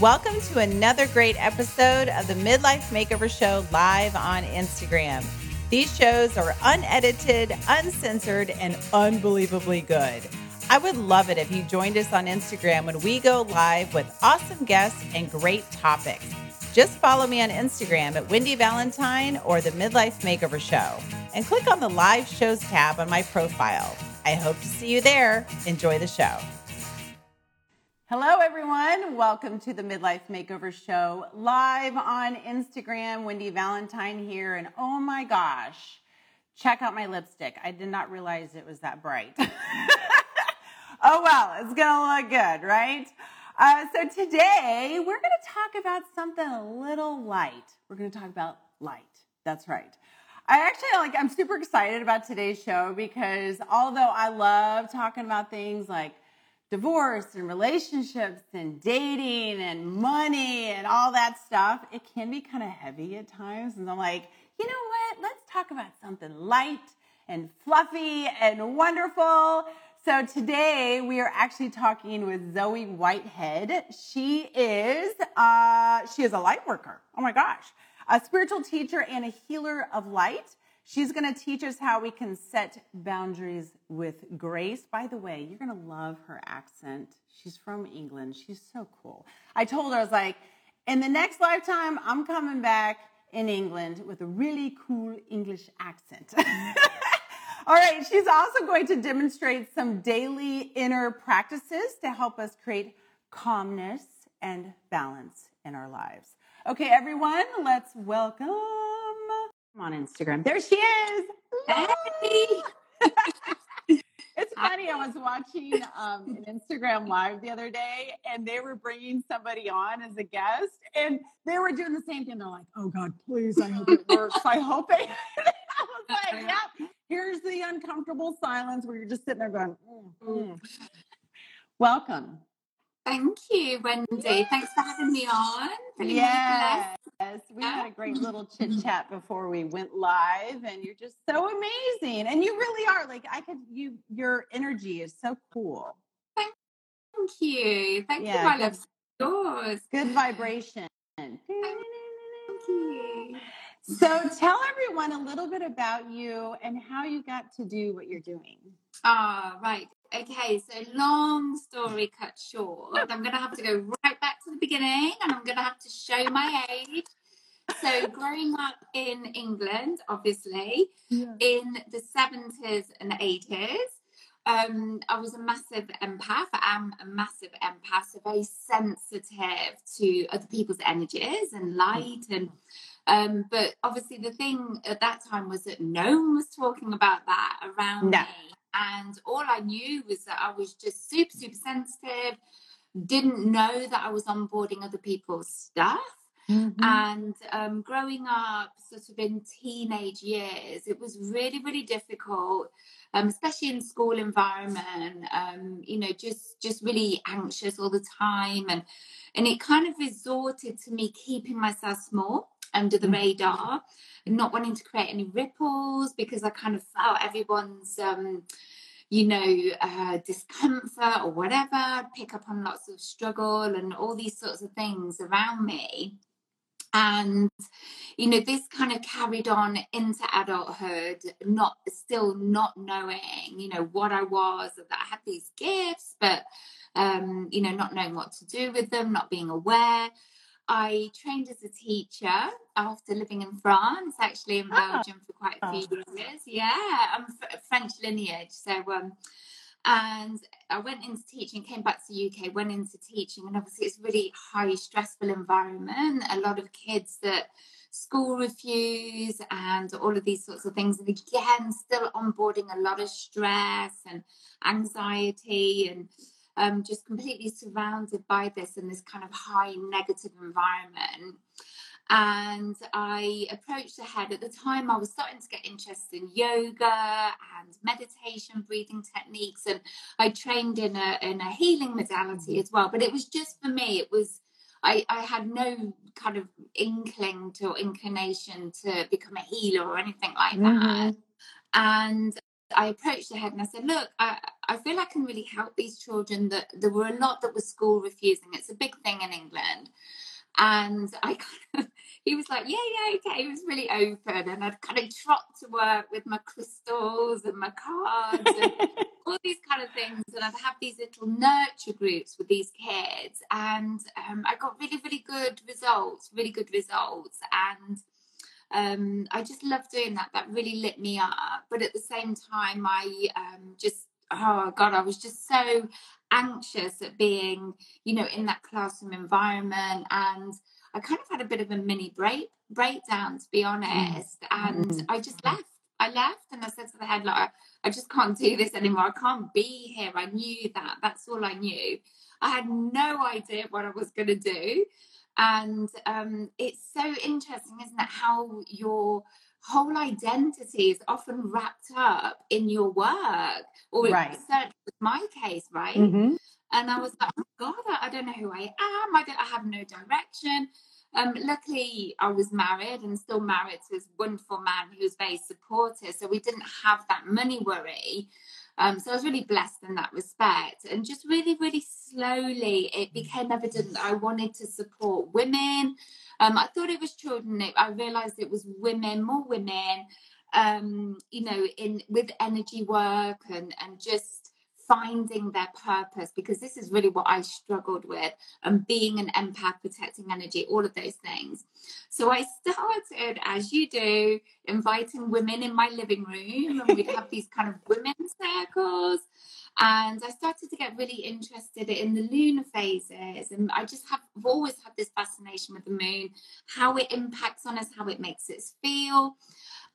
Welcome to another great episode of the Midlife Makeover Show live on Instagram. These shows are unedited, uncensored, and unbelievably good. I would love it if you joined us on Instagram when we go live with awesome guests and great topics. Just follow me on Instagram at Wendy Valentine or the Midlife Makeover Show and click on the live shows tab on my profile. I hope to see you there. Enjoy the show. Hello, everyone. Welcome to the Midlife Makeover Show live on Instagram. Wendy Valentine here. And oh my gosh, check out my lipstick. I did not realize it was that bright. oh well, it's going to look good, right? Uh, so today we're going to talk about something a little light. We're going to talk about light. That's right. I actually like, I'm super excited about today's show because although I love talking about things like divorce and relationships and dating and money and all that stuff, it can be kind of heavy at times. And I'm like, you know what? Let's talk about something light and fluffy and wonderful. So today we are actually talking with Zoe Whitehead. She is uh, she is a light worker. Oh my gosh, a spiritual teacher and a healer of light. She's going to teach us how we can set boundaries with grace. By the way, you're going to love her accent. She's from England. She's so cool. I told her, I was like, in the next lifetime, I'm coming back in England with a really cool English accent. All right, she's also going to demonstrate some daily inner practices to help us create calmness and balance in our lives. Okay, everyone, let's welcome on Instagram. There she is. Hey. it's funny. I was watching um, an Instagram live the other day, and they were bringing somebody on as a guest, and they were doing the same thing. They're like, "Oh God, please! I hope it works. I hope it." I was like, "Yep." Here's the uncomfortable silence where you're just sitting there going, mm, mm. "Welcome." Thank you, Wendy. Thanks for having me on. yes. Yes, we had a great little chit chat before we went live, and you're just so amazing. And you really are. Like I could, you, your energy is so cool. Thank you. Thank yeah, you, my love. Yours. Good vibration. Thank you. So tell everyone a little bit about you and how you got to do what you're doing. Ah, right. Okay, so long story cut short, I'm going to have to go right back to the beginning and I'm going to have to show my age. So, growing up in England, obviously, yeah. in the 70s and 80s, um, I was a massive empath. I am a massive empath, so very sensitive to other people's energies and light. And um, but obviously, the thing at that time was that no one was talking about that around no. me. And all I knew was that I was just super, super sensitive, didn't know that I was onboarding other people's stuff. Mm-hmm. And um, growing up, sort of in teenage years, it was really, really difficult, um, especially in school environment. Um, you know, just just really anxious all the time, and and it kind of resorted to me keeping myself small under the mm-hmm. radar, not wanting to create any ripples because I kind of felt everyone's, um, you know, uh, discomfort or whatever, pick up on lots of struggle and all these sorts of things around me. And, you know, this kind of carried on into adulthood, not still not knowing, you know, what I was, that I had these gifts, but, um, you know, not knowing what to do with them, not being aware. I trained as a teacher after living in France, actually in ah. Belgium for quite a few oh. years. Yeah, I'm f- French lineage, so um, and I went into teaching, came back to the UK, went into teaching, and obviously it's really high stressful environment. A lot of kids that school refuse and all of these sorts of things, and again, still onboarding a lot of stress and anxiety and um, just completely surrounded by this in this kind of high negative environment. And I approached the head. At the time, I was starting to get interested in yoga and meditation, breathing techniques, and I trained in a in a healing modality as well. But it was just for me. It was I, I had no kind of inkling to or inclination to become a healer or anything like that. Mm-hmm. And I approached the head and I said, Look, I, I feel I can really help these children. That there were a lot that were school refusing. It's a big thing in England. And I kind of, he was like, yeah, yeah, okay. He was really open. And I'd kind of trot to work with my crystals and my cards and all these kind of things. And I'd have these little nurture groups with these kids. And um, I got really, really good results, really good results. And um, I just love doing that. That really lit me up. But at the same time, I um, just, oh God, I was just so anxious at being, you know, in that classroom environment. And I kind of had a bit of a mini break breakdown, to be mm. honest. And mm. I just left. I left and I said to the head, like, I just can't do this anymore. I can't be here. I knew that. That's all I knew. I had no idea what I was going to do. And um, it's so interesting, isn't it? How your whole identity is often wrapped up in your work, or right. certainly was my case, right? Mm-hmm. And I was like, oh God, I don't know who I am. I don't. I have no direction. Um, luckily, I was married and still married to this wonderful man who was very supportive. So we didn't have that money worry. Um, so I was really blessed in that respect. And just really, really slowly, it became evident that I wanted to support women. Um, I thought it was children. I realized it was women, more women, um, you know, in with energy work and and just finding their purpose because this is really what I struggled with and being an empath, protecting energy, all of those things. So I started, as you do, inviting women in my living room and we'd have these kind of women circles. And I started to get really interested in the lunar phases. And I just have I've always had this fascination with the moon, how it impacts on us, how it makes us feel.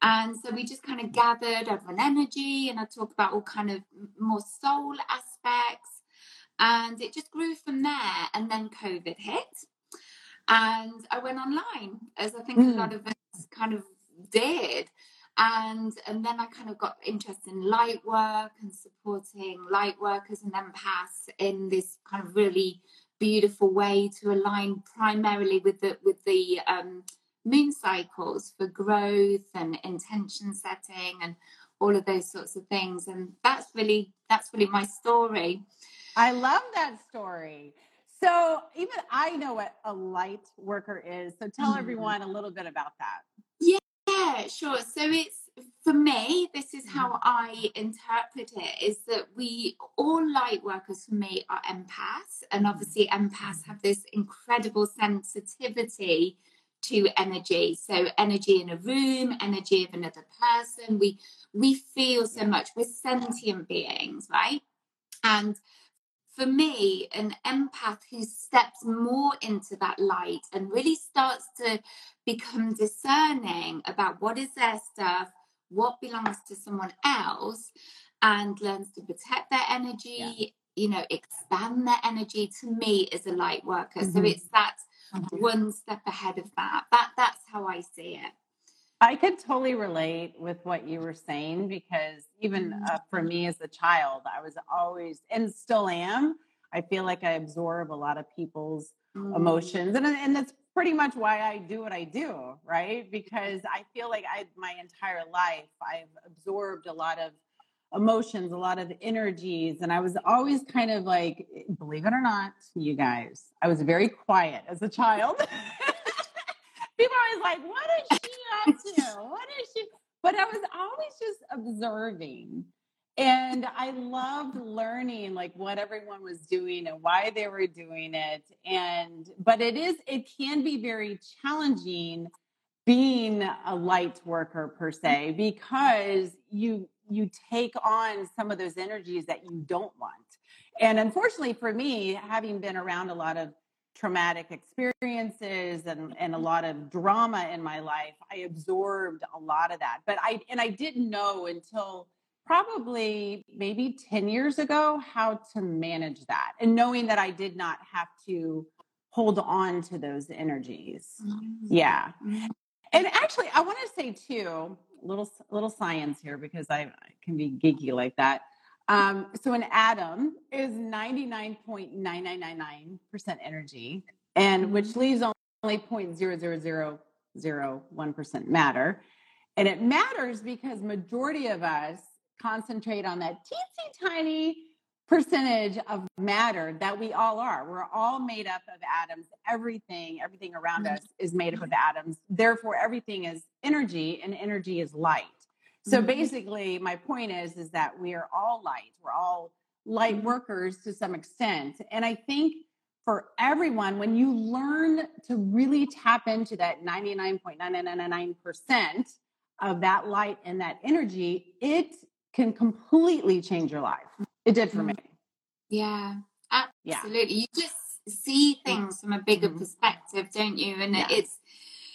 And so we just kind of gathered over an energy and I talk about all kind of more soul aspects. And it just grew from there. And then COVID hit. And I went online, as I think mm. a lot of us kind of did. And and then I kind of got interested in light work and supporting light workers and empaths in this kind of really beautiful way to align primarily with the with the um, moon cycles for growth and intention setting and all of those sorts of things. And that's really that's really my story. I love that story. So even i know what a light worker is. So tell mm-hmm. everyone a little bit about that. Yeah sure. So it's for me this is how mm-hmm. i interpret it is that we all light workers for me are empaths. And obviously empaths have this incredible sensitivity to energy. So energy in a room, energy of another person. We we feel so much. We're sentient beings, right? And for me, an empath who steps more into that light and really starts to become discerning about what is their stuff, what belongs to someone else, and learns to protect their energy, yeah. you know, expand their energy to me is a light worker. Mm-hmm. So it's that. One step ahead of that. That that's how I see it. I could totally relate with what you were saying because even uh, for me as a child, I was always and still am. I feel like I absorb a lot of people's mm. emotions, and and that's pretty much why I do what I do, right? Because I feel like I my entire life I've absorbed a lot of emotions, a lot of energies. And I was always kind of like, believe it or not, you guys, I was very quiet as a child. People are always like, what is she up to? What is she? But I was always just observing. And I loved learning like what everyone was doing and why they were doing it. And, but it is, it can be very challenging being a light worker per se because you you take on some of those energies that you don't want. And unfortunately for me, having been around a lot of traumatic experiences and, and a lot of drama in my life, I absorbed a lot of that. But I and I didn't know until probably maybe 10 years ago how to manage that and knowing that I did not have to hold on to those energies. Mm-hmm. Yeah. Mm-hmm. And actually, I want to say too, little little science here because I, can be geeky like that. Um, so an atom is 99.9999% energy, and which leaves only 0.00001% matter. And it matters because majority of us concentrate on that teensy tiny percentage of matter that we all are. We're all made up of atoms. Everything, everything around Mhm. us is made up of atoms. Therefore, everything is energy, and energy is light. So Mhm. basically, my point is, is that we are all light. We're all light Mhm. workers to some extent. And I think for everyone, when you learn to really tap into that 99.9999% of that light and that energy, it can completely change your life. It did for me. Yeah, Yeah. absolutely. You just see things from a bigger Mhm. perspective, don't you? And Yeah. it's,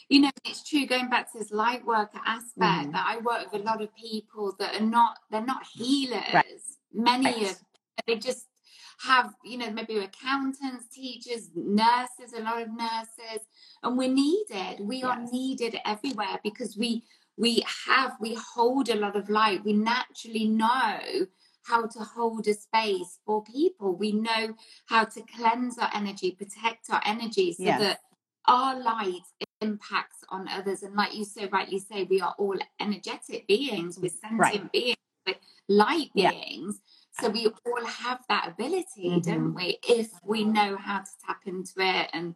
you know, it's true. Going back to this light worker aspect, Mhm. that I work with a lot of people that are not, they're not healers. Right. Many Right. of they just have, you know, maybe accountants, teachers, nurses, a lot of nurses, and we're needed. We are needed everywhere because we we have we hold a lot of light. We naturally know how to hold a space for people. We know how to cleanse our energy, protect our energy so Yes. that our light impacts on others. And like you so rightly say, we are all energetic beings, we're sentient Right. beings, we're light Yeah. beings. So we all have that ability, don't Mhm. we? If we know how to tap into it and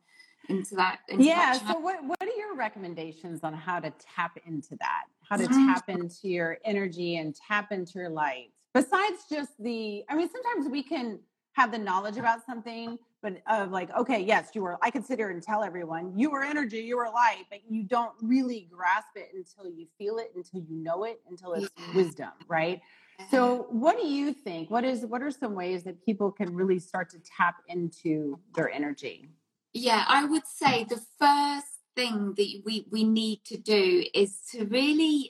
into that. Into Yeah. that. So, what, what are your recommendations on how to tap into that? How to Mhm. tap into your energy and tap into your light? Besides just the, I mean, sometimes we can have the knowledge about something, but of like, okay, yes, you are, I could sit here and tell everyone you are energy, you are light, but you don't really grasp it until you feel it, until you know it, until it's Yeah. wisdom, right? So, what do you think? What is what are some ways that people can really start to tap into their energy? Yeah, I would say the first thing that we, we need to do is to really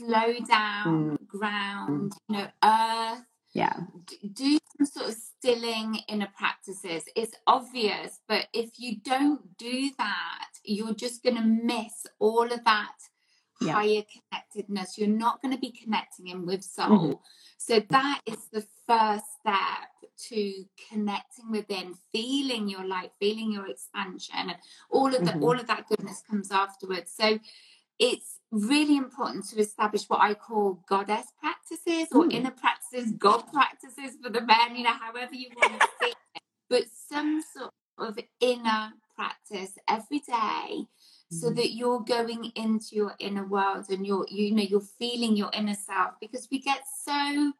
slow down, mm. Mm. ground, you know, earth, Yeah. do some sort of stilling inner practices. It's obvious, but if you don't do that, you're just going to miss all of that Yeah. higher connectedness. You're not going to be connecting in with soul. Mm-hmm. So that is the first step to connecting within, feeling your light, feeling your expansion, and all of the Mhm. all of that goodness comes afterwards. So it's really important to establish what I call goddess practices or Mm. inner practices, God practices for the men, you know, however you want to see it. But some sort of inner practice every day so Mhm. that you're going into your inner world and you're you know you're feeling your inner self because we get so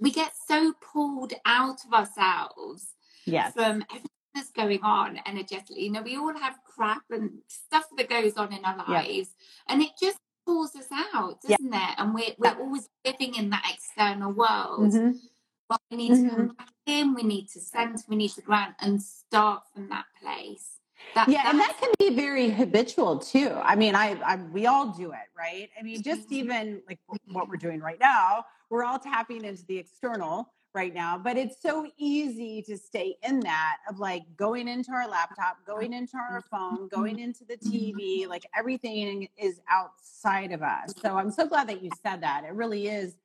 we get so pulled out of ourselves Yes. from everything that's going on energetically. You know, we all have crap and stuff that goes on in our Yeah. lives, and it just pulls us out, doesn't it? And we're we're Yeah. always living in that external world. Mhm. Well, we need to come back in, we need to center, we need to ground and start from that place. That, Yeah, and that can be very habitual too. I mean, I, I we all do it, right? I mean, just Mhm. even like what we're doing right now, we're all tapping into the external right now, but it's so easy to stay in that of like going into our laptop, going into our phone, going mm-hmm. into the TV, like everything is outside of us. So I'm so glad that you said that. It really is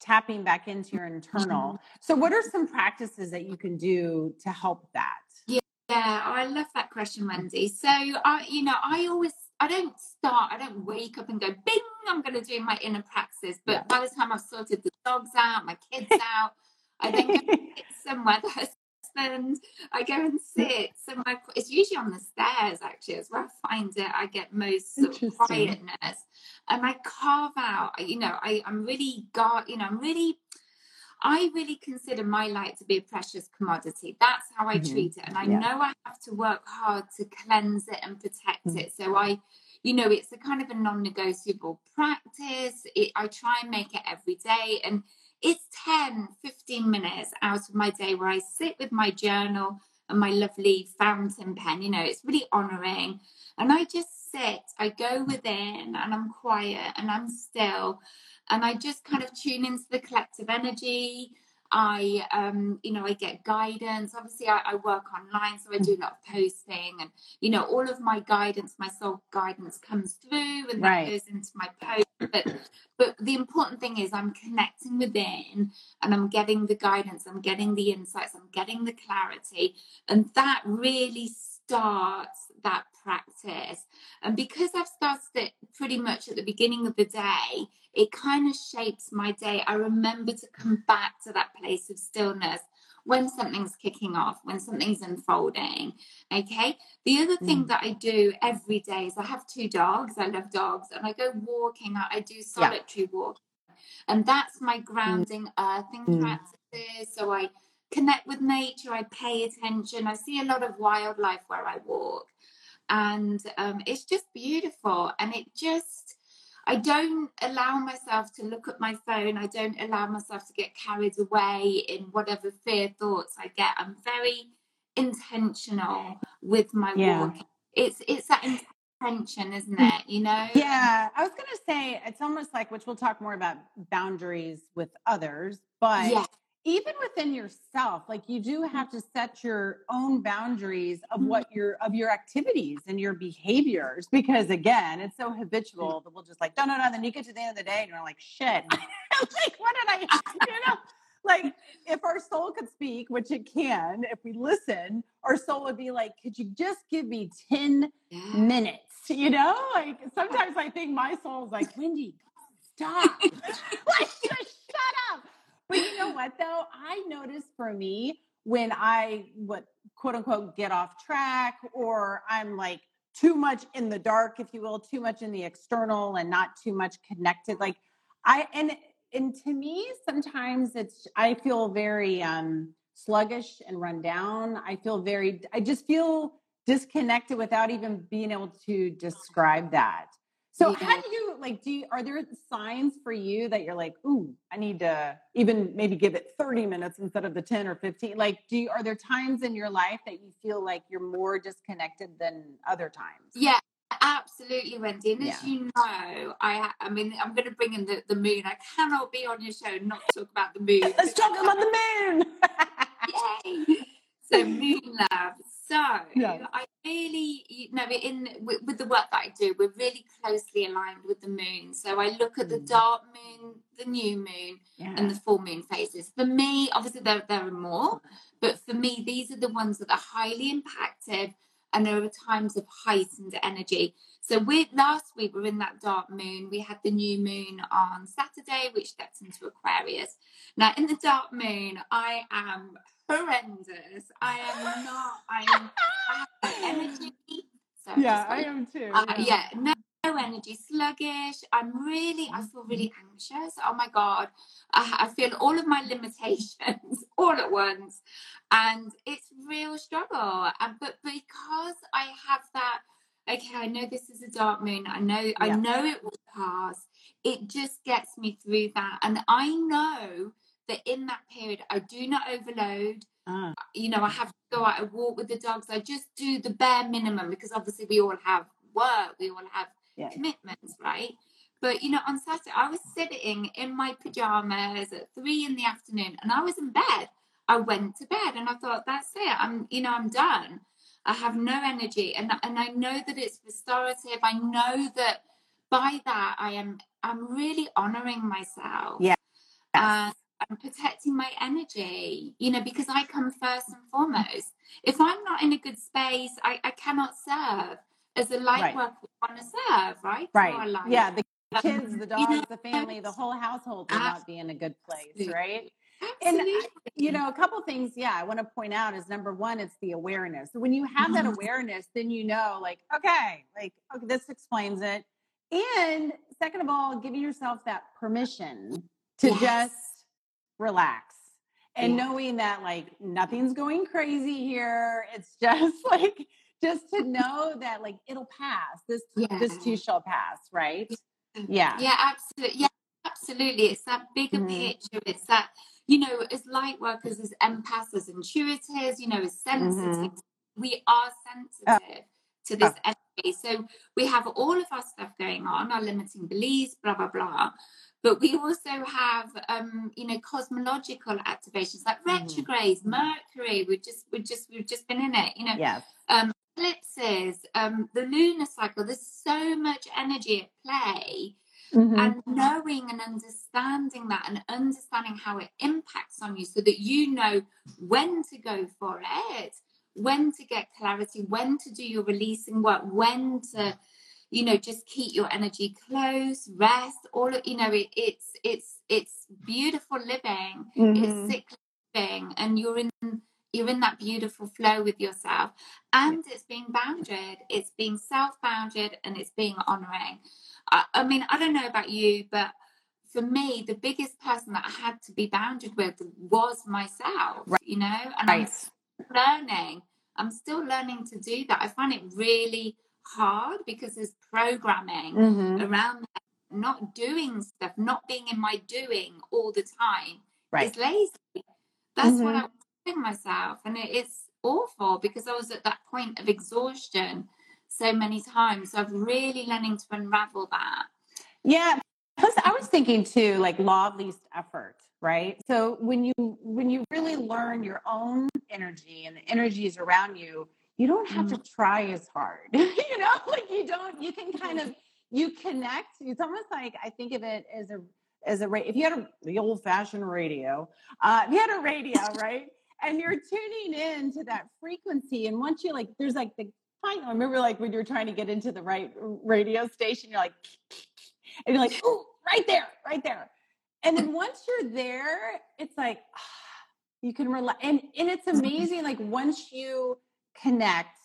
tapping back into your internal. Mm-hmm. So what are some practices that you can do to help that? Yeah, yeah I love that question, Wendy. So, I, you know, I always, I don't start, I don't wake up and go, bing, I'm going to do my inner practice. But Yeah. by the time I've sorted the dogs out, my kids out, I then go sit somewhere that has husband. I go and sit somewhere. It's usually on the stairs, actually, is where I find it. I get most sort of Interesting. quietness, and I carve out. You know, I, I'm really got. You know, I'm really. I really consider my light to be a precious commodity. That's how I Mhm. treat it. And I Yeah. know I have to work hard to cleanse it and protect Mhm. it. So I, you know, it's a kind of a non negotiable practice. It, I try and make it every day. And it's 10, 15 minutes out of my day where I sit with my journal and my lovely fountain pen. You know, it's really honoring. And I just sit, I go within and I'm quiet and I'm still and I just kind of tune into the collective energy. I, um, you know, I get guidance. Obviously, I, I work online, so I do a lot of posting, and you know, all of my guidance, my soul guidance, comes through, and that Right. goes into my post. But, but the important thing is, I'm connecting within, and I'm getting the guidance, I'm getting the insights, I'm getting the clarity, and that really starts that practice. And because I've started it pretty much at the beginning of the day, it kind of shapes my day. I remember to come back to that place of stillness when something's kicking off, when something's unfolding. Okay. The other thing Mm. that I do every day is I have two dogs. I love dogs, and I go walking. I, I do solitary walk, and that's my grounding, earthing Mm. practices. So I connect with nature. I pay attention. I see a lot of wildlife where I walk, and um, it's just beautiful. And it just I don't allow myself to look at my phone. I don't allow myself to get carried away in whatever fear thoughts I get. I'm very intentional with my Yeah. walk. It's it's that intention, isn't mm. it? You know? Yeah, I was going to say it's almost like, which we'll talk more about boundaries with others, but Yeah. Even within yourself, like you do mm-hmm. have to set your own boundaries of mm-hmm. what your of your activities and your behaviors, because again, it's so mm. habitual that we'll just like, no, no, no. Then you get to the end of the day and you're like, shit, mm. like what did I, you know? Like if our soul could speak, which it can, if we listen, our soul would be like, could you just give me 10 minutes. You know, like sometimes I think my soul's like, Wendy, stop. like, just shut up. But you know what, though? I notice for me when I, what quote unquote, get off track or I'm like too much in the dark, if you will, too much in the external and not too much connected. Like, I, and, and to me, sometimes it's, I feel very, um, sluggish and run down. I feel very, I just feel disconnected without even being able to describe that. So mm-hmm. how do you like do you, are there signs for you that you're like, "Ooh, I need to even maybe give it 30 minutes instead of the 10 or 15?" Like do you, are there times in your life that you feel like you're more disconnected than other times? Yeah, absolutely, Wendy. And as you know, I I mean, I'm going to bring in the, the moon. I cannot be on your show and not talk about the moon. Let's talk about the moon. Yay! So moon love. So Yeah. I really, you know, in with, with the work that I do, we're really closely aligned with the moon. So I look at the Mm. dark moon, the new moon, and the full moon phases. For me, obviously there there are more, but for me, these are the ones that are highly impacted, and there are times of heightened energy. So we last week we were in that dark moon. We had the new moon on Saturday, which steps into Aquarius. Now in the dark moon, I am horrendous. I am not. I'm. I have no energy. So Yeah, I am too. uh, yeah, no, no energy, sluggish. I'm really. I feel really anxious. Oh my god, I, I feel all of my limitations all at once, and it's real struggle. And but because I have that. Okay, I know this is a dark moon. I know. I know it will pass. It just gets me through that, and I know that in that period I do not overload. Ah, You know, I have to go out and walk with the dogs. I just do the bare minimum because obviously we all have work, we all have yeah. commitments, right? But you know, on Saturday I was sitting in my pajamas at three in the afternoon and I was in bed. I went to bed and I thought, that's it. I'm you know, I'm done. I have no energy and and I know that it's restorative. I know that by that I am I'm really honoring myself. Yeah. And I'm protecting my energy, you know, because I come first and foremost. If I'm not in a good space, I, I cannot serve. As a light Right. worker, we want to serve, right? Right. Yeah, the Um, kids, the you know, dogs, the family, the whole household will not be in a good place, Absolutely. right? And you know, a couple things, yeah, I want to point out is number one, it's the awareness. When you have that Mhm. awareness, then you know, like, okay, like, okay, this explains it. And second of all, giving yourself that permission to Yes. just relax and Yeah. knowing that, like, nothing's going crazy here. It's just like, just to know that, like, it'll pass. This, this Yeah. too shall pass, right? Yeah. Yeah, absolutely. Yeah, absolutely. It's that bigger Mhm. picture. It's that, you know, as light workers, as empaths, as intuitives you know, as sensitive, we are sensitive to this energy. So we have all of our stuff going on, our limiting beliefs, blah, blah, blah. But we also have, um, you know, cosmological activations like Mhm. retrogrades, Mercury. We've just, we've just, we've just been in it. You know, Yes. um, eclipses, um, the lunar cycle. There's so much energy at play, Mhm. and knowing and understanding that, and understanding how it impacts on you, so that you know when to go for it, when to get clarity, when to do your releasing work, when to, you know just keep your energy close rest all of you know it, it's it's it's beautiful living Mhm. it's cyclic living and you're in you're in that beautiful flow with yourself and it's being bounded it's being self-bounded and it's being honoring I, I mean i don't know about you but for me the biggest person that i had to be bounded with was myself Right. you know and i'm learning. I'm still learning to do that. I find it really hard because there's programming Mhm. around that. not doing stuff, not being in my doing all the time Right. is lazy. That's what Mhm. I was telling myself. And it is awful because I was at that point of exhaustion so many times. So I'm really learning to unravel that. Yeah. Plus, I was thinking too, like law of least effort, right? So when you when you really learn your own energy and the energies around you, you don't have to mm. try as hard. you know, like you don't. You can kind mm-hmm. of you connect. It's almost like I think of it as a as a if you had a, the old fashioned radio, uh, if you had a radio, right, and you're tuning in to that frequency, and once you like, there's like the final. I remember like when you're trying to get into the right radio station, you're like and you're like, oh, right there, right there. And then once you're there, it's like you can relax. And, and it's mm-hmm. amazing. Like once you connect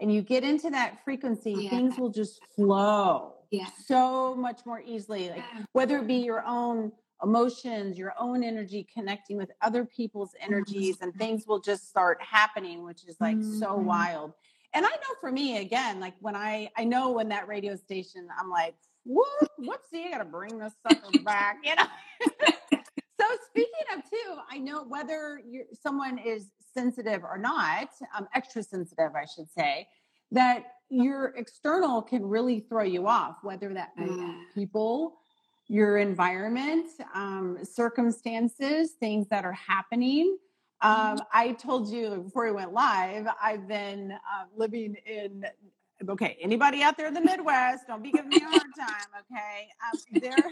and you get into that frequency, Yeah. things will just flow Yeah. so much more easily. Like whether it be your own emotions, your own energy connecting with other people's energies, and things will just start happening, which is like so Mhm. wild. And I know for me, again, like when I I know when that radio station, I'm like, whoop, whoopsie, I gotta bring this sucker back, you know. So speaking of too, I know whether you're someone is sensitive or not, um, extra sensitive, I should say, that your external can really throw you off, whether that be people, your environment, um, circumstances, things that are happening. Um, I told you before we went live, I've been uh, living in. Okay, anybody out there in the Midwest, don't be giving me a hard time. Okay, um, there,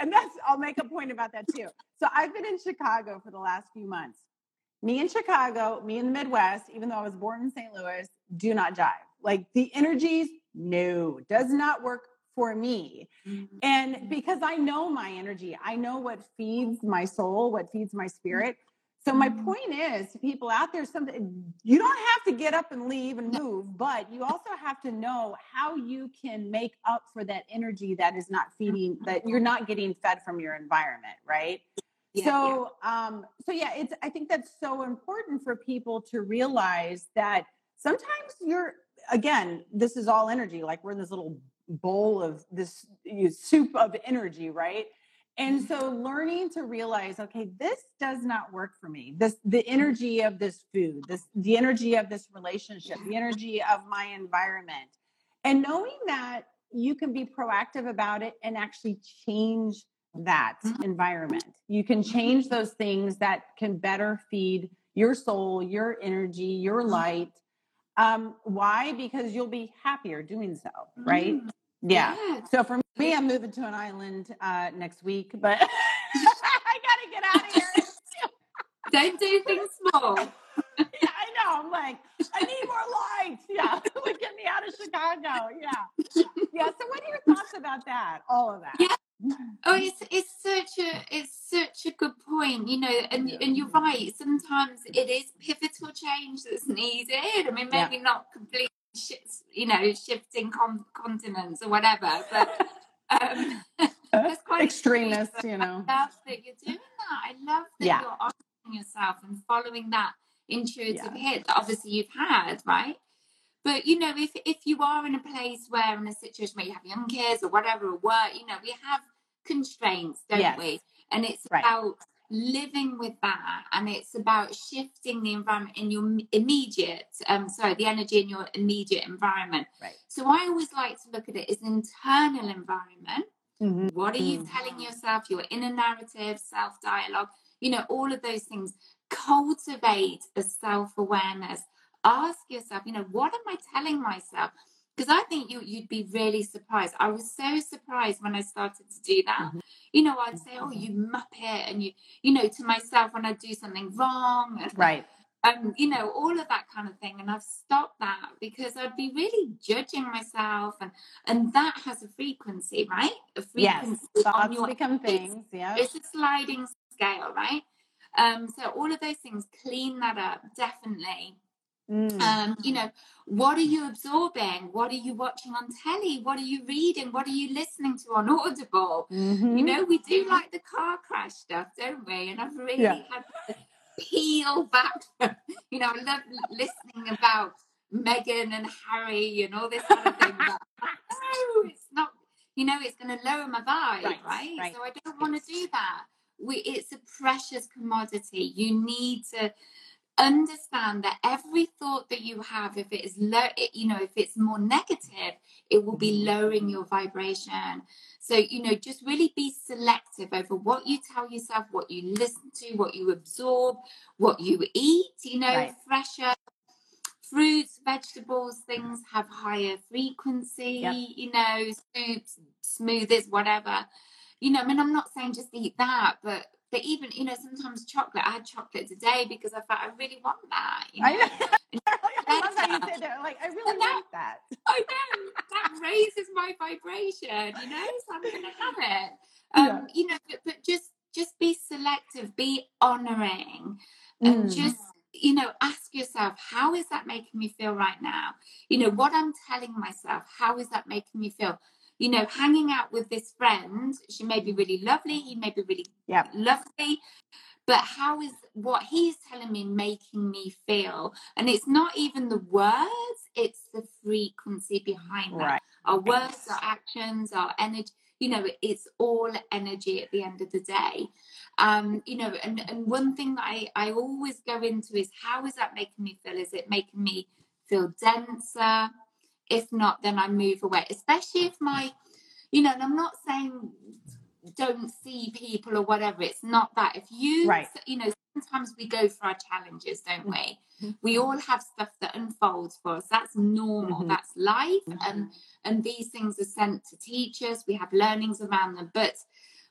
and that's I'll make a point about that too. So I've been in Chicago for the last few months. Me in Chicago, me in the Midwest, even though I was born in St. Louis, do not jive. Like the energies, no, does not work for me. Mhm. And because I know my energy, I know what feeds my soul, what feeds my spirit. So my Mhm. point is to people out there, something you don't have to get up and leave and move, but you also have to know how you can make up for that energy that is not feeding that you're not getting fed from your environment, right? Yeah, so um so yeah it's i think that's so important for people to realize that sometimes you're again this is all energy like we're in this little bowl of this soup of energy right and so learning to realize okay this does not work for me this the energy of this food this the energy of this relationship the energy of my environment and knowing that you can be proactive about it and actually change that Mhm. environment. You can change those things that can better feed your soul, your energy, your light. Um, why? Because you'll be happier doing so, right? Mm. Yeah. Yeah. So for me, I'm moving to an island uh, next week, but I gotta get out of here. Don't do things small. yeah, I know. I'm like, I need more lights. Yeah, like get me out of Chicago. Yeah, yeah. So, what are your thoughts about that? All of that. Yeah. Oh, it's it's such a it's such a good point, you know, and and you're right. Sometimes it is pivotal change that's needed. I mean, Yeah. maybe not complete, you know, shifting con- continents or whatever, but um, that's quite Extremist, you know. I love that you're doing that. I love that Yeah. you're honoring yourself and following that intuitive Yeah. hit that obviously you've had, right? But you know, if if you are in a place where in a situation where you have young kids or whatever, or work, you know, we have constraints, don't Yes. we? And it's Right. about living with that, and it's about shifting the environment in your immediate, um, sorry, the energy in your immediate environment. Right. So I always like to look at it as an internal environment. Mhm. What are you Mm. telling yourself? Your inner narrative, self dialogue, you know, all of those things. Cultivate a self awareness. Ask yourself, you know, what am I telling myself? Because I think you, you'd be really surprised. I was so surprised when I started to do that. Mhm. You know, I'd say, oh, you muppet. And you, you know, to myself when I do something wrong. And Right. um, you know, all of that kind of thing. And I've stopped that because I'd be really judging myself, and and that has a frequency, right? A frequency yes, thoughts your become things. Yeah, it's a sliding scale, right? Um, so all of those things, clean that up, definitely. Mm. Um, you know, what are you absorbing? What are you watching on telly? What are you reading? What are you listening to on Audible? Mhm. You know, we do like the car crash stuff, don't we? And I've really Yeah. had to peel back. you know, I love listening about Meghan and Harry and all this kind of thing. But no, it's not. You know, it's going to lower my vibe, Right, right? right. So I don't want to do that. We, it's a precious commodity. You need to understand that every thought that you have if it is low you know if it's more negative it will be mm-hmm. lowering your vibration so you know just really be selective over what you tell yourself what you listen to what you absorb what you eat you know Right. fresher fruits vegetables things have higher frequency Yep. you know soups smoothies whatever you know i mean i'm not saying just eat that but but even you know sometimes chocolate i had chocolate today because i thought i really want that you know I, know. I love how you said that. Like, I really And that- like that. I know that raises my vibration, you know, so I'm gonna have it. Um, Yeah. you know, but, but just just be selective, be honoring, and Mm. just you know, ask yourself, how is that making me feel right now? You know, what I'm telling myself, how is that making me feel? You know, hanging out with this friend, she may be really lovely, he may be really Yep. lovely, but how is what he's telling me making me feel? And it's not even the words, it's the frequency behind that. Right. Our words, our actions, our energy, you know, it's all energy at the end of the day. Um, you know, and, and one thing that I, I always go into is how is that making me feel? Is it making me feel denser? If not, then I move away, especially if my, you know, and I'm not saying don't see people or whatever. It's not that. If you, Right. you know, sometimes we go for our challenges, don't we? Mhm. We all have stuff that unfolds for us. That's normal. Mhm. That's life, and and these things are sent to teach us. We have learnings around them, but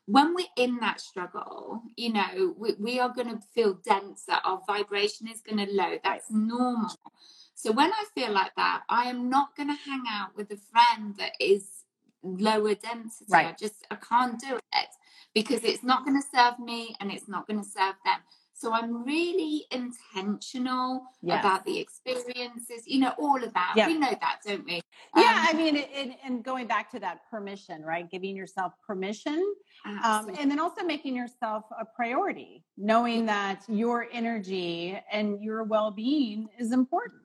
when we're in that struggle, you know, we, we are going to feel denser. Our vibration is going to low. That's normal. So when I feel like that, I am not going to hang out with a friend that is lower density. I just I can't do it because it's not going to serve me and it's not going to serve them. So I'm really intentional Yes. about the experiences, you know, all of that. Yeah. We know that, don't we? Yeah, I Um, mean, it, it, and going back to that permission, right? Giving yourself permission, um, and then also making yourself a priority, knowing that your energy and your well-being is important,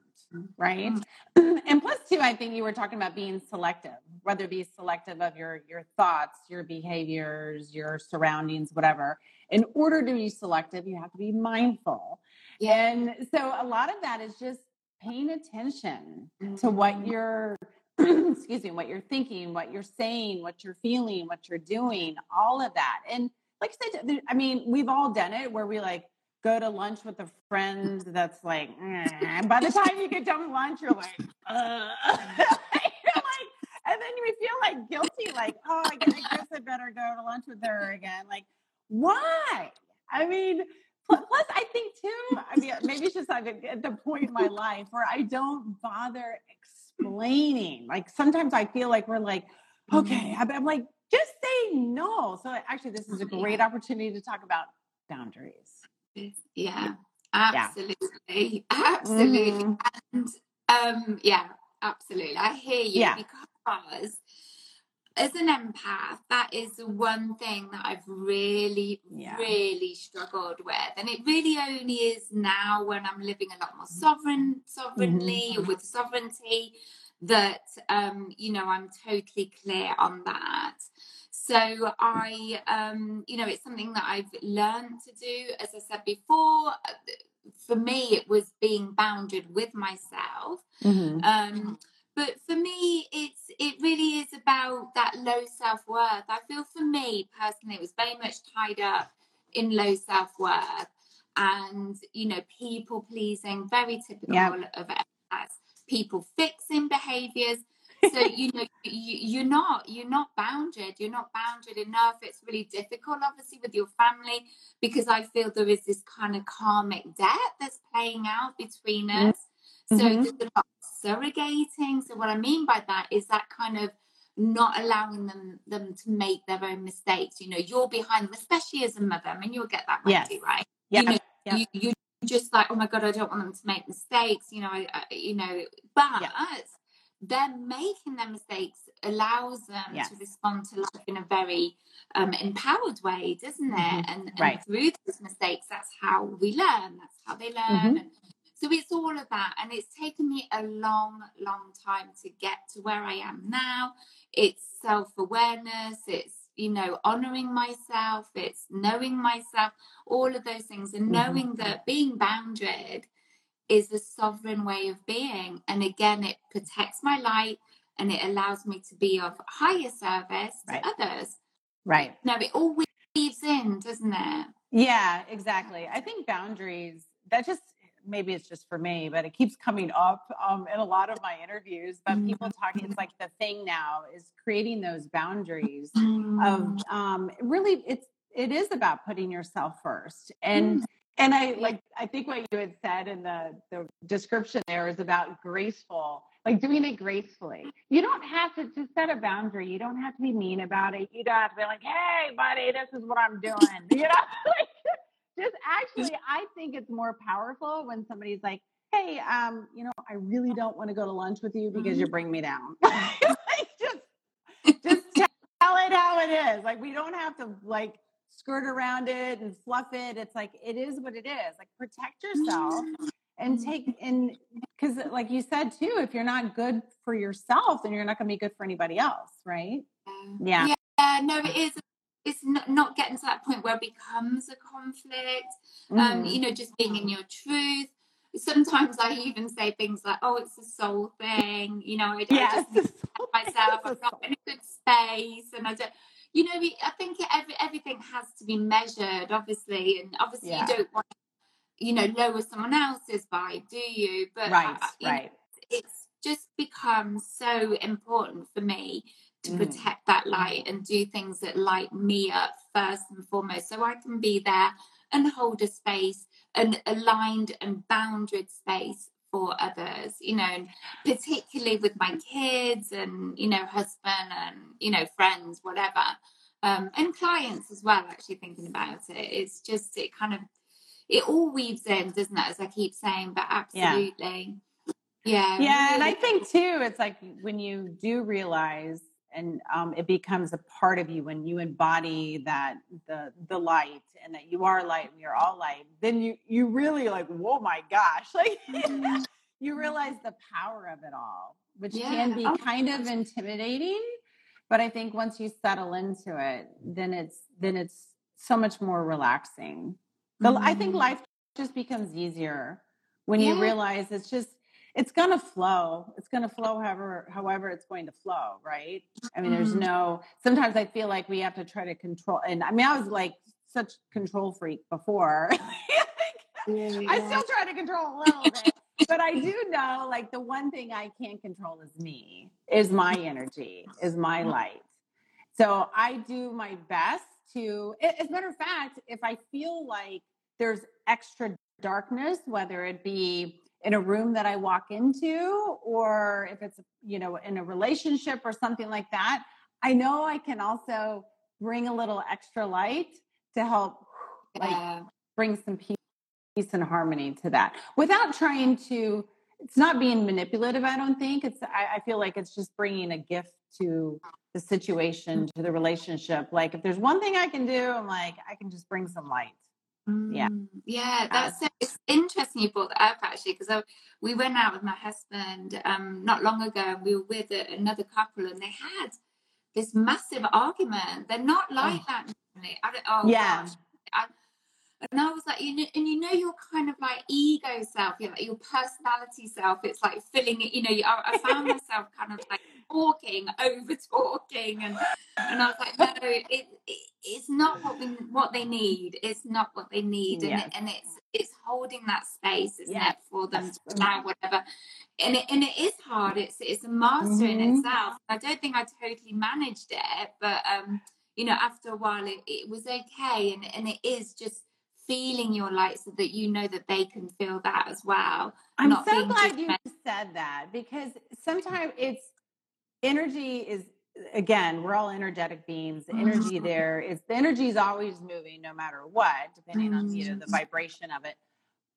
right? and plus, too, I think you were talking about being selective, whether it be selective of your your thoughts, your behaviors, your surroundings, whatever. In order to be selective, you have to be mindful, Yeah. and so a lot of that is just paying attention to what Mhm. you're excuse me what you're thinking what you're saying what you're feeling what you're doing all of that and like i said i mean we've all done it where we like go to lunch with a friend that's like and by the time you get done with lunch you're like uh, you're like and then you feel like guilty like oh i guess I better go to lunch with her again like why i mean Plus, I think too. I mean, maybe it's just I'm at the point in my life where I don't bother explaining. Like sometimes I feel like we're like, okay, I'm, I'm like, just say no. So actually, this is a great opportunity to talk about boundaries. Yeah, absolutely. Absolutely. Mhm. And um, yeah, absolutely. I hear you Yeah. because as an empath, that is the one thing that I've really, Yeah. really struggled with. And it really only is now when I'm living a lot more sovereign, sovereignly with sovereignty that um, you know, I'm totally clear on that. So I um, you know, it's something that I've learned to do. As I said before, uh, for me it was being bounded with myself. Mhm. Um, but for me, it's it really is about that low self worth. I feel for me personally, it was very much tied up in low self worth and you know people pleasing, very typical Yep. of empaths. People fixing behaviors. So so you know you, you're not you're not bounded you're not bounded enough it's really difficult obviously with your family because i feel there is this kind of karmic debt that's playing out between Mm-hmm. us so Mhm. there's a lot of surrogating so what i mean by that is that kind of not allowing them them to make their own mistakes you know you're behind them especially as a mother i mean you'll get that Yes. Wendy, right Yeah. you know yeah. you, you're just like oh my god i don't want them to make mistakes you know I, I, you know but them making their mistakes allows them Yes. to respond to life in a very um, empowered way doesn't it Mhm. and, and Right. through those mistakes that's how we learn that's how they learn Mhm. and so it's all of that and it's taken me a long long time to get to where i am now it's self-awareness it's you know honoring myself it's knowing myself all of those things and Mhm. knowing that being bounded is the sovereign way of being. And again it protects my light and it allows me to be of higher service to others. Right. Now it all weaves in doesn't it? Yeah, exactly. I think boundaries, that just maybe it's just for me, but it keeps coming up um, in a lot of my interviews. But people talking, it's like the thing now is creating those boundaries of um, really it's it is about putting yourself first. And and i like i think what you had said in the the description there is about graceful like doing it gracefully. You don't have to to set a boundary. You don't have to be mean about it. You don't have to be like hey buddy this is what i'm doing. You know like just actually i think it's more powerful when somebody's like hey um you know i really don't want to go to lunch with you because you bring me down. Like just just tell it how it is. Like we don't have to like skirt around it and fluff it. It's like it is what it is. Like protect yourself and take and because like you said too, if you're not good for yourself, then you're not going to be good for anybody else, right? Yeah. yeah no it is it's not, not getting to that point where it becomes a conflict um Mhm. you know just being in your truth sometimes i even say things like oh it's a soul thing you know i, I yes. just myself. I'm not in a good space, and I don't. You know, we- I think every, everything has to be measured, obviously, and obviously Yeah. you don't want, you know, lower someone else's vibe, do you? But right, I- you know, right. it's just become so important for me to Mhm. protect that light and do things that light me up first and foremost, so I can be there and hold a space, an aligned and bounded space for others. You know, and particularly with my kids and you know husband and you know friends whatever um and clients as well actually thinking about it it's just it kind of it all weaves in doesn't it as i keep saying but Yeah. absolutely yeah yeah and i think too it's like when you do realize and um, it becomes a part of you when you embody that the the light and that you are light and you're all light then you you really like whoa my gosh like you realize the power of it all which can be Oh, kind of intimidating but i think once you settle into it then it's then it's so much more relaxing. The, i think Mhm. life just becomes easier when you realize it's just it's gonna flow it's gonna flow however however it's going to flow right i mean there's Mhm. no sometimes i feel like we have to try to control and i mean i was like such control freak before Yeah, I still try to control a little bit, but I do know like the one thing I can't control is me, is my energy, is my light. So I do my best to, as a matter of fact, if I feel like there's extra darkness, whether it be in a room that I walk into or if it's, you know, in a relationship or something like that, I know I can also bring a little extra light to help like Yeah. bring some peace and harmony to that without trying to it's not being manipulative i don't think. It's I, I feel like it's just bringing a gift to the situation to the relationship. Like if there's one thing i can do i'm like i can just bring some light Yeah. Mm, yeah, that's so, it's interesting you brought that up actually because we went out with my husband um not long ago and we were with a, another couple and they had this massive argument. They're not like Oh. that normally. I don't, oh Yeah. gosh. I, and I was like, you know, and you know, your kind of like ego self, you know, your personality self. It's like filling it. You know, I, I found myself kind of like talking, over talking, and and I was like, no, it, it it's not what we what they need. It's not what they need, and and it's it's holding that space, isn't Yes. it, for them to allow whatever. And it, and it is hard. It's it's a master in Mhm. itself. I don't think I totally managed it, but um, you know, after a while, it, it was okay, and and it is just feeling your light so that you know that they can feel that as well. I'm so glad you said that because sometimes it's energy is again we're all energetic beings the energy Mhm. there is the energy is always moving no matter what depending on you know the Mhm. vibration of it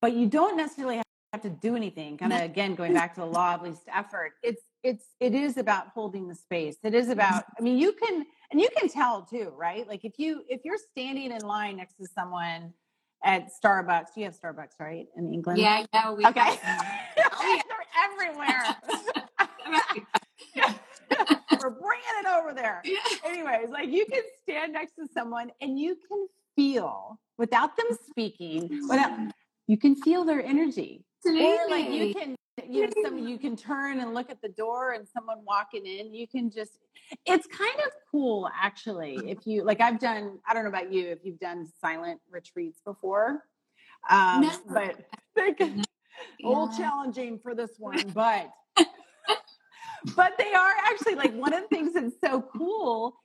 but you don't necessarily have to do anything kind of again going back to the law of least effort it's it's it is about holding the space it is about i mean you can and you can tell too right like if you if you're standing in line next to someone at starbucks you have starbucks right in england Yeah, yeah, we Okay. have Oh, yeah. They're everywhere. We're bringing it over there. Yeah. Anyways, like you can stand next to someone and you can feel without them speaking, without you can feel their energy. Or like you can you know some you can turn and look at the door and someone walking in you can just it's kind of cool actually if you like i've done i don't know about you if you've done silent retreats before um No. but can, a little challenging for this one, but but they are actually like one of the things that's so cool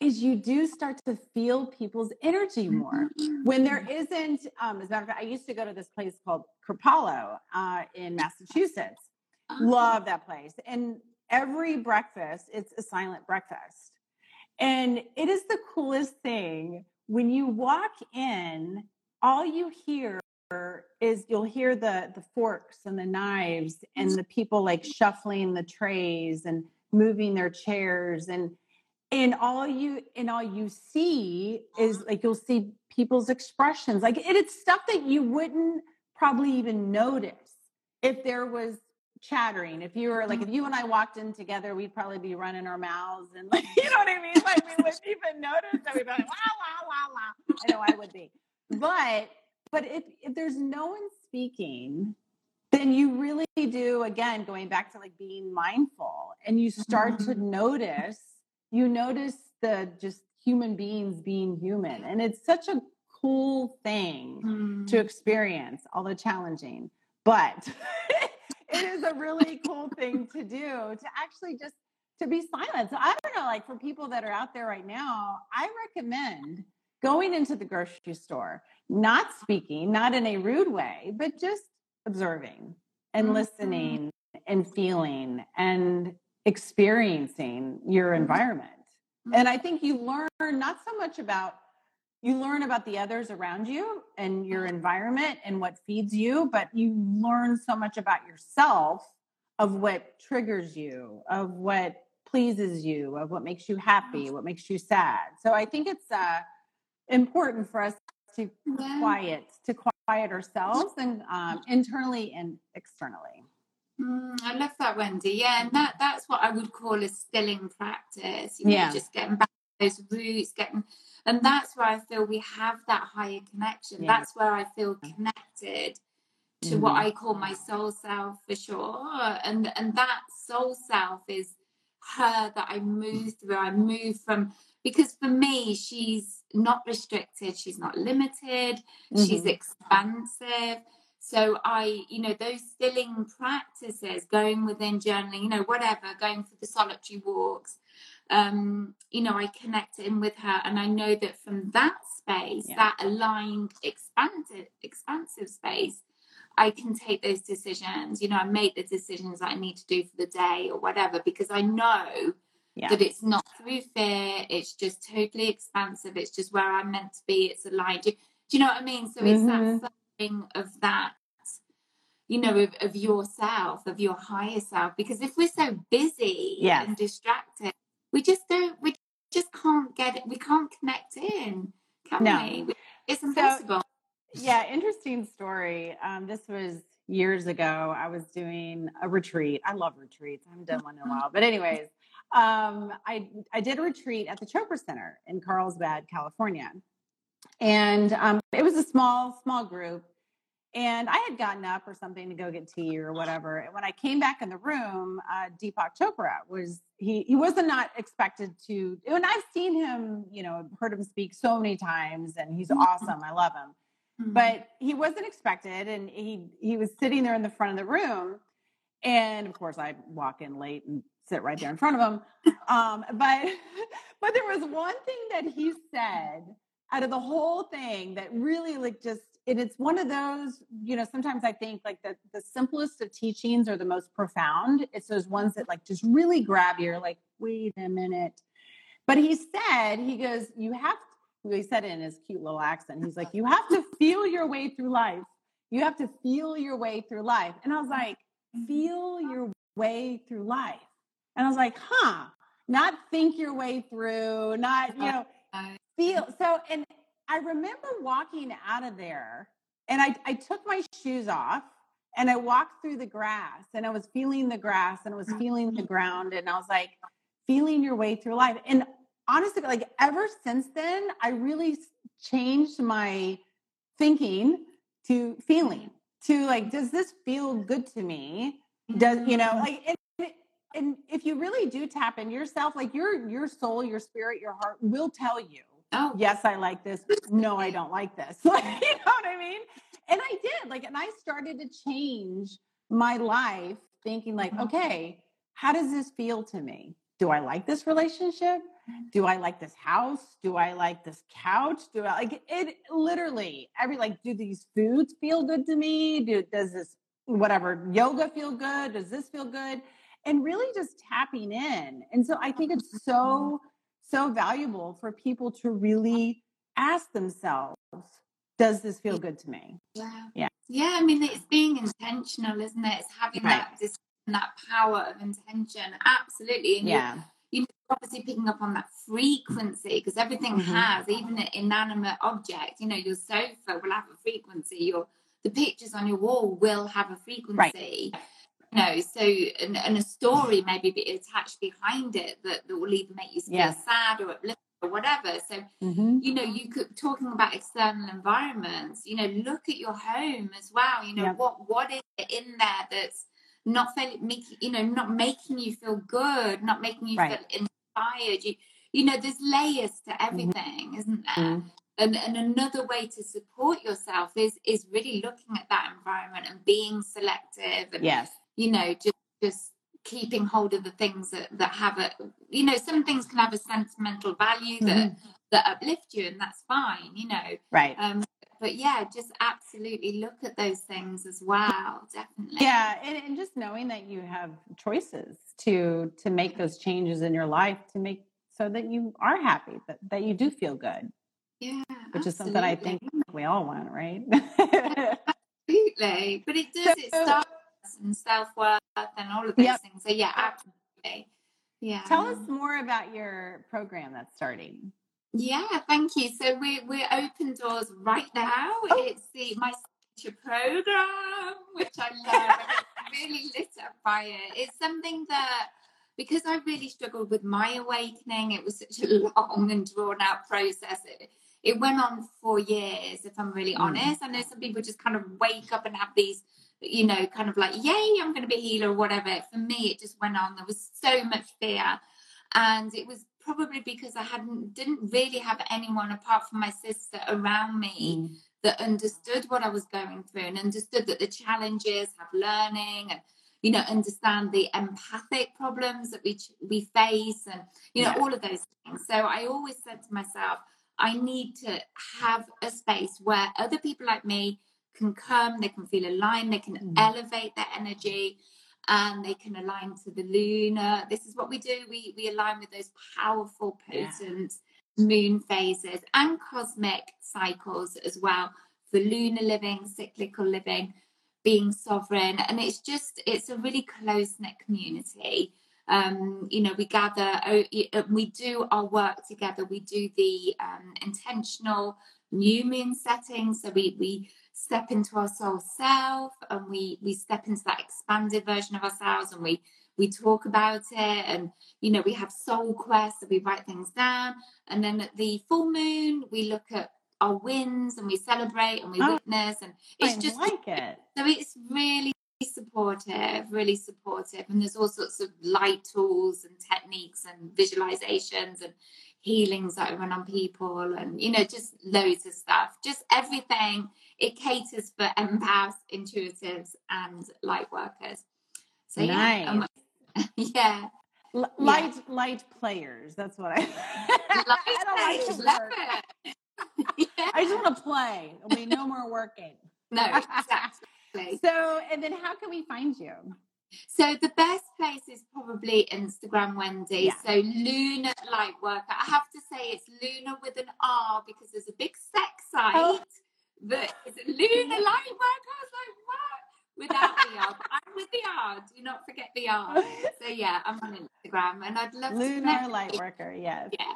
is you do start to feel people's energy more when there isn't. Um, as a matter of fact, I used to go to this place called Kripalu uh, in Massachusetts. Ah. Love that place, and every breakfast it's a silent breakfast, and it is the coolest thing when you walk in. All you hear is you'll hear the the forks and the knives and mm. the people like shuffling the trays and moving their chairs and and all you and all you see is mm-hmm. like you'll see people's expressions like it, it's stuff that you wouldn't probably even notice if there was chattering. If you were like mm-hmm. if you and i walked in together we'd probably be running our mouths and like you know what i mean? Like we wouldn't even notice that we'd be like wow wow wow wow i know i would be. But but if, if there's no one speaking then you really do again going back to like being mindful and you start to notice you notice the just human beings being human. And it's such a cool thing Mm. to experience although challenging but it is a really cool thing to do to actually just to be silent. So i don't know like for people that are out there right now i recommend going into the grocery store not speaking not in a rude way but just observing and Mhm. listening and feeling and experiencing your environment. And i think you learn not so much about you learn about the others around you and your environment and what feeds you but you learn so much about yourself of what triggers you of what pleases you of what makes you happy what makes you sad. So i think it's uh, important for us to Yeah. quiet to quiet ourselves and um, internally and externally Mm, I love that, Wendy. Yeah, and that that's what I would call a stilling practice. You know, Yeah. just getting back to those roots, getting, and that's where I feel we have that higher connection. Yeah. That's where I feel connected to what Mhm. I call my soul self for sure. And and that soul self is her that I move through. I move from because for me, she's not restricted, she's not limited, she's Mhm. expansive. So I, you know, those stilling practices, going within journaling, you know, whatever, going for the solitary walks, um, you know, I connect in with her, and I know that from that space, Yeah. that aligned, expansive, expansive space, I can take those decisions. You know, I make the decisions that I need to do for the day or whatever because I know Yeah. that it's not through fear. It's just totally expansive. It's just where I'm meant to be. It's aligned. Do, do you know what I mean? So it's Mhm. that thing of that, you know, of, of yourself, of your higher self. Because if we're so busy Yes. and distracted, we just don't. We just can't get it. We can't connect in, can No. we? It's So- impossible. yeah interesting story um, this was years ago i was doing a retreat i love retreats i haven't done one in a while but anyways um, I, I did a retreat at the chopra center in carlsbad california. And um, it was a small small group. And i had gotten up or something to go get tea or whatever. And when i came back in the room uh, deepak chopra was he he wasn't not expected to and i've seen him you know heard him speak so many times and he's awesome. I love him. Mm. but he wasn't expected and he he was sitting there in the front of the room. And of course i walk in late and sit right there in front of him um but but there was one thing that he said out of the whole thing that really like just and it's one of those you know sometimes i think like the the simplest of teachings are the most profound it's those ones that like just really grab you like wait a minute but he said he goes you have to, he said it in his cute little accent. He's like, you have to feel your way through life. You have to feel your way through life. And I was like, feel your way through life. And I was like, huh, not think your way through, not, you know, feel. So, and I remember walking out of there and I, I took my shoes off and I walked through the grass and I was feeling the grass and I was feeling the mm-hmm. ground. And I was like, feeling your way through life. And honestly, like ever since then, I really changed my thinking to feeling to like, does this feel good to me? Does you know, mm-hmm. like, and, and if you really do tap in yourself, like your your soul, your spirit, your heart will tell you, Oh, yes, I like this. No, I don't like this. Like, you know what I mean? And I did. Like, and I started to change my life, thinking like, mm-hmm. okay, how does this feel to me? Do I like this relationship? Mm-hmm. do I like this house? Do I like this couch? Do I like it literally every like do these foods feel good to me? Do does this whatever yoga feel good? Does this feel good? And really just tapping in. And so I think it's so so valuable for people to really ask themselves, does this feel good to me? yeah. Yeah. Yeah, I mean, it's being intentional, isn't it? It's having Right. that dis- that power of intention. Absolutely. And you're- Yeah. you know, obviously picking up on that frequency because everything Mhm. has, even an inanimate object, you know, your sofa will have a frequency, your the pictures on your wall will have a frequency. You know, so and, and a story maybe be attached behind it that, that will either make you feel Yes. sad or uplifted or whatever. So Mhm. you know, you could talking about external environments, you know, look at your home as well. You know, Yep. what what is it in there that's not making you know, not making you feel good, not making you Right. feel inspired. You you know, there's layers to everything, isn't there? Mhm. And and another way to support yourself is is really looking at that environment and being selective and Yes. You know, just just keeping hold of the things that, that have a you know, some things can have a sentimental value that Mm-hmm. that uplift you and that's fine, you know. Right. Um but yeah, just absolutely look at those things as well, definitely. Yeah, and, and just knowing that you have choices to to make those changes in your life to make so that you are happy, that, that you do feel good, Yeah. which is something I think we all want, right? Absolutely. But it does it So- starts and self worth and all of those Yep. things. So yeah, absolutely. Yeah. Tell us more about your program that's starting. Yeah, thank you. So we're we're open doors right now. Oh. It's the my signature program, which I love. I'm really lit up by it. It's something that because I really struggled with my awakening, it was such a long and drawn out process. It, it went on for years, if I'm really Mm. honest. I know some people just kind of wake up and have these, you know, kind of like, yay, I'm going to be a healer or whatever. For me, it just went on. There was so much fear and it was probably because I hadn't didn't really have anyone apart from my sister around me Mm. that understood what I was going through and understood that the challenges have learning and you know understand the empathic problems that we ch- we face and you know Yeah. all of those things. So I always said to myself, I need to have a space where other people like me can come, they can feel aligned, they can Mhm. elevate their energy and they can align to the lunar. This is what we do. We we align with those powerful, Yeah. potent moon phases and cosmic cycles as well for lunar living, cyclical living, being sovereign. And it's just it's a really close knit community. Um, you know, we gather, uh, we do our work together. We do the um, intentional new moon settings. So we we step into our soul self and we we step into that expanded version of ourselves and we we talk about it and you know we have soul quests and we write things down and then at the full moon we look at our wins and we celebrate and we Oh, witness and it's I just like it. so it's really supportive, really supportive. And there's all sorts of light tools and techniques and visualizations and healings that I run on people and, you know, just loads of stuff. Just everything. It caters for empaths, intuitives, and light workers. So, nice. yeah. yeah. L- light yeah. light players. That's what I. I don't like to work. yeah. I just want to play. There'll be no more working. No, exactly. so, and then how can we find you? So the best place is probably Instagram, Wendy. Yeah. So Lunar Lightworker. I have to say it's Lunar with an R because there's a big sex oh, site oh. That is Luna Lightworker. I was like, what? Without the R, but I'm with the R. Do not forget the R. So yeah, I'm on Instagram, and I'd love Lunar to Lightworker. Yes. Yeah.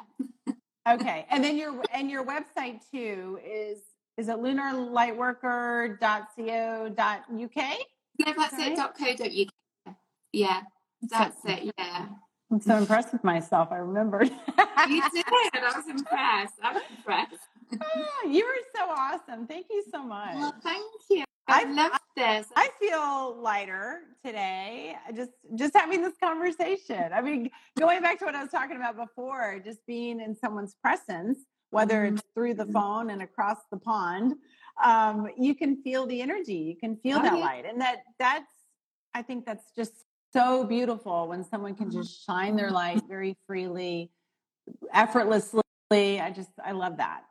okay, and then your and your website too is is it lunarlightworker.co.uk? Yeah, that's right? it. .co.uk. Yeah, that's so, it. Yeah. I'm so impressed with myself. I remembered. you did. I was impressed. I'm impressed. Oh, you were so awesome. Thank you so much. Well, thank you. I, I love this. I feel lighter today. Just just having this conversation. I mean, going back to what I was talking about before, just being in someone's presence, whether mm-hmm. it's through the phone and across the pond, um, you can feel the energy. You can feel oh, that yeah. light, and that that's. I think that's just so beautiful when someone can just mm-hmm. shine their light very freely, effortlessly. I just I love that.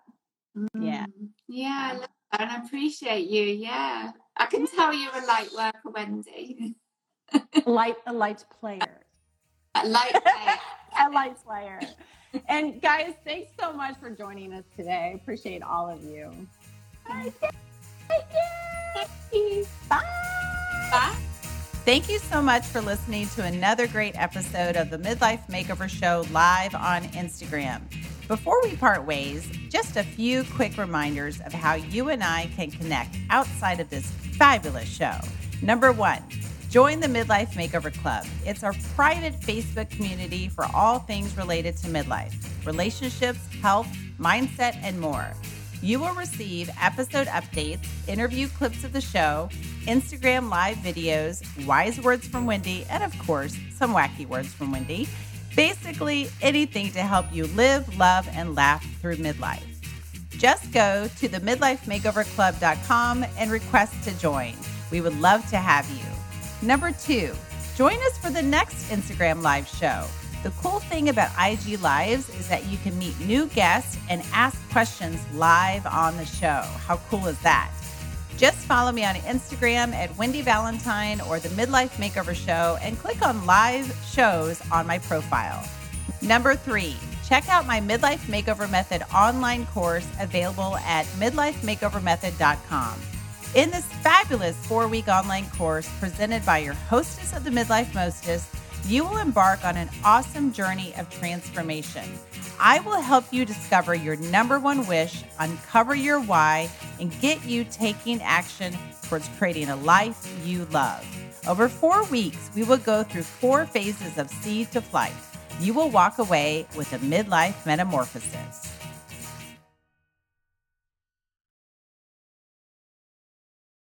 Yeah. Mm, yeah, I love that and I appreciate you. Yeah. I can tell you're a light worker, Wendy. light a light player. A light player. a light player. And guys, thanks so much for joining us today. I appreciate all of you. Bye. Bye. Bye. Thank you so much for listening to another great episode of the Midlife Makeover Show live on Instagram. Before we part ways, just a few quick reminders of how you and I can connect outside of this fabulous show. Number one, join the Midlife Makeover Club. It's our private Facebook community for all things related to midlife, relationships, health, mindset, and more. You will receive episode updates, interview clips of the show, Instagram live videos, wise words from Wendy, and of course, some wacky words from Wendy Basically, anything to help you live, love, and laugh through midlife. Just go to the midlifemakeoverclub.com and request to join. We would love to have you. Number two, join us for the next Instagram Live show. The cool thing about IG Lives is that you can meet new guests and ask questions live on the show. How cool is that? Just follow me on Instagram at Wendy Valentine or the Midlife Makeover Show and click on live shows on my profile. Number three, check out my Midlife Makeover Method online course available at midlifemakeovermethod.com. In this fabulous four week online course presented by your hostess of the Midlife Mostest, you will embark on an awesome journey of transformation. I will help you discover your number one wish, uncover your why, and get you taking action towards creating a life you love. Over four weeks, we will go through four phases of seed to flight. You will walk away with a midlife metamorphosis.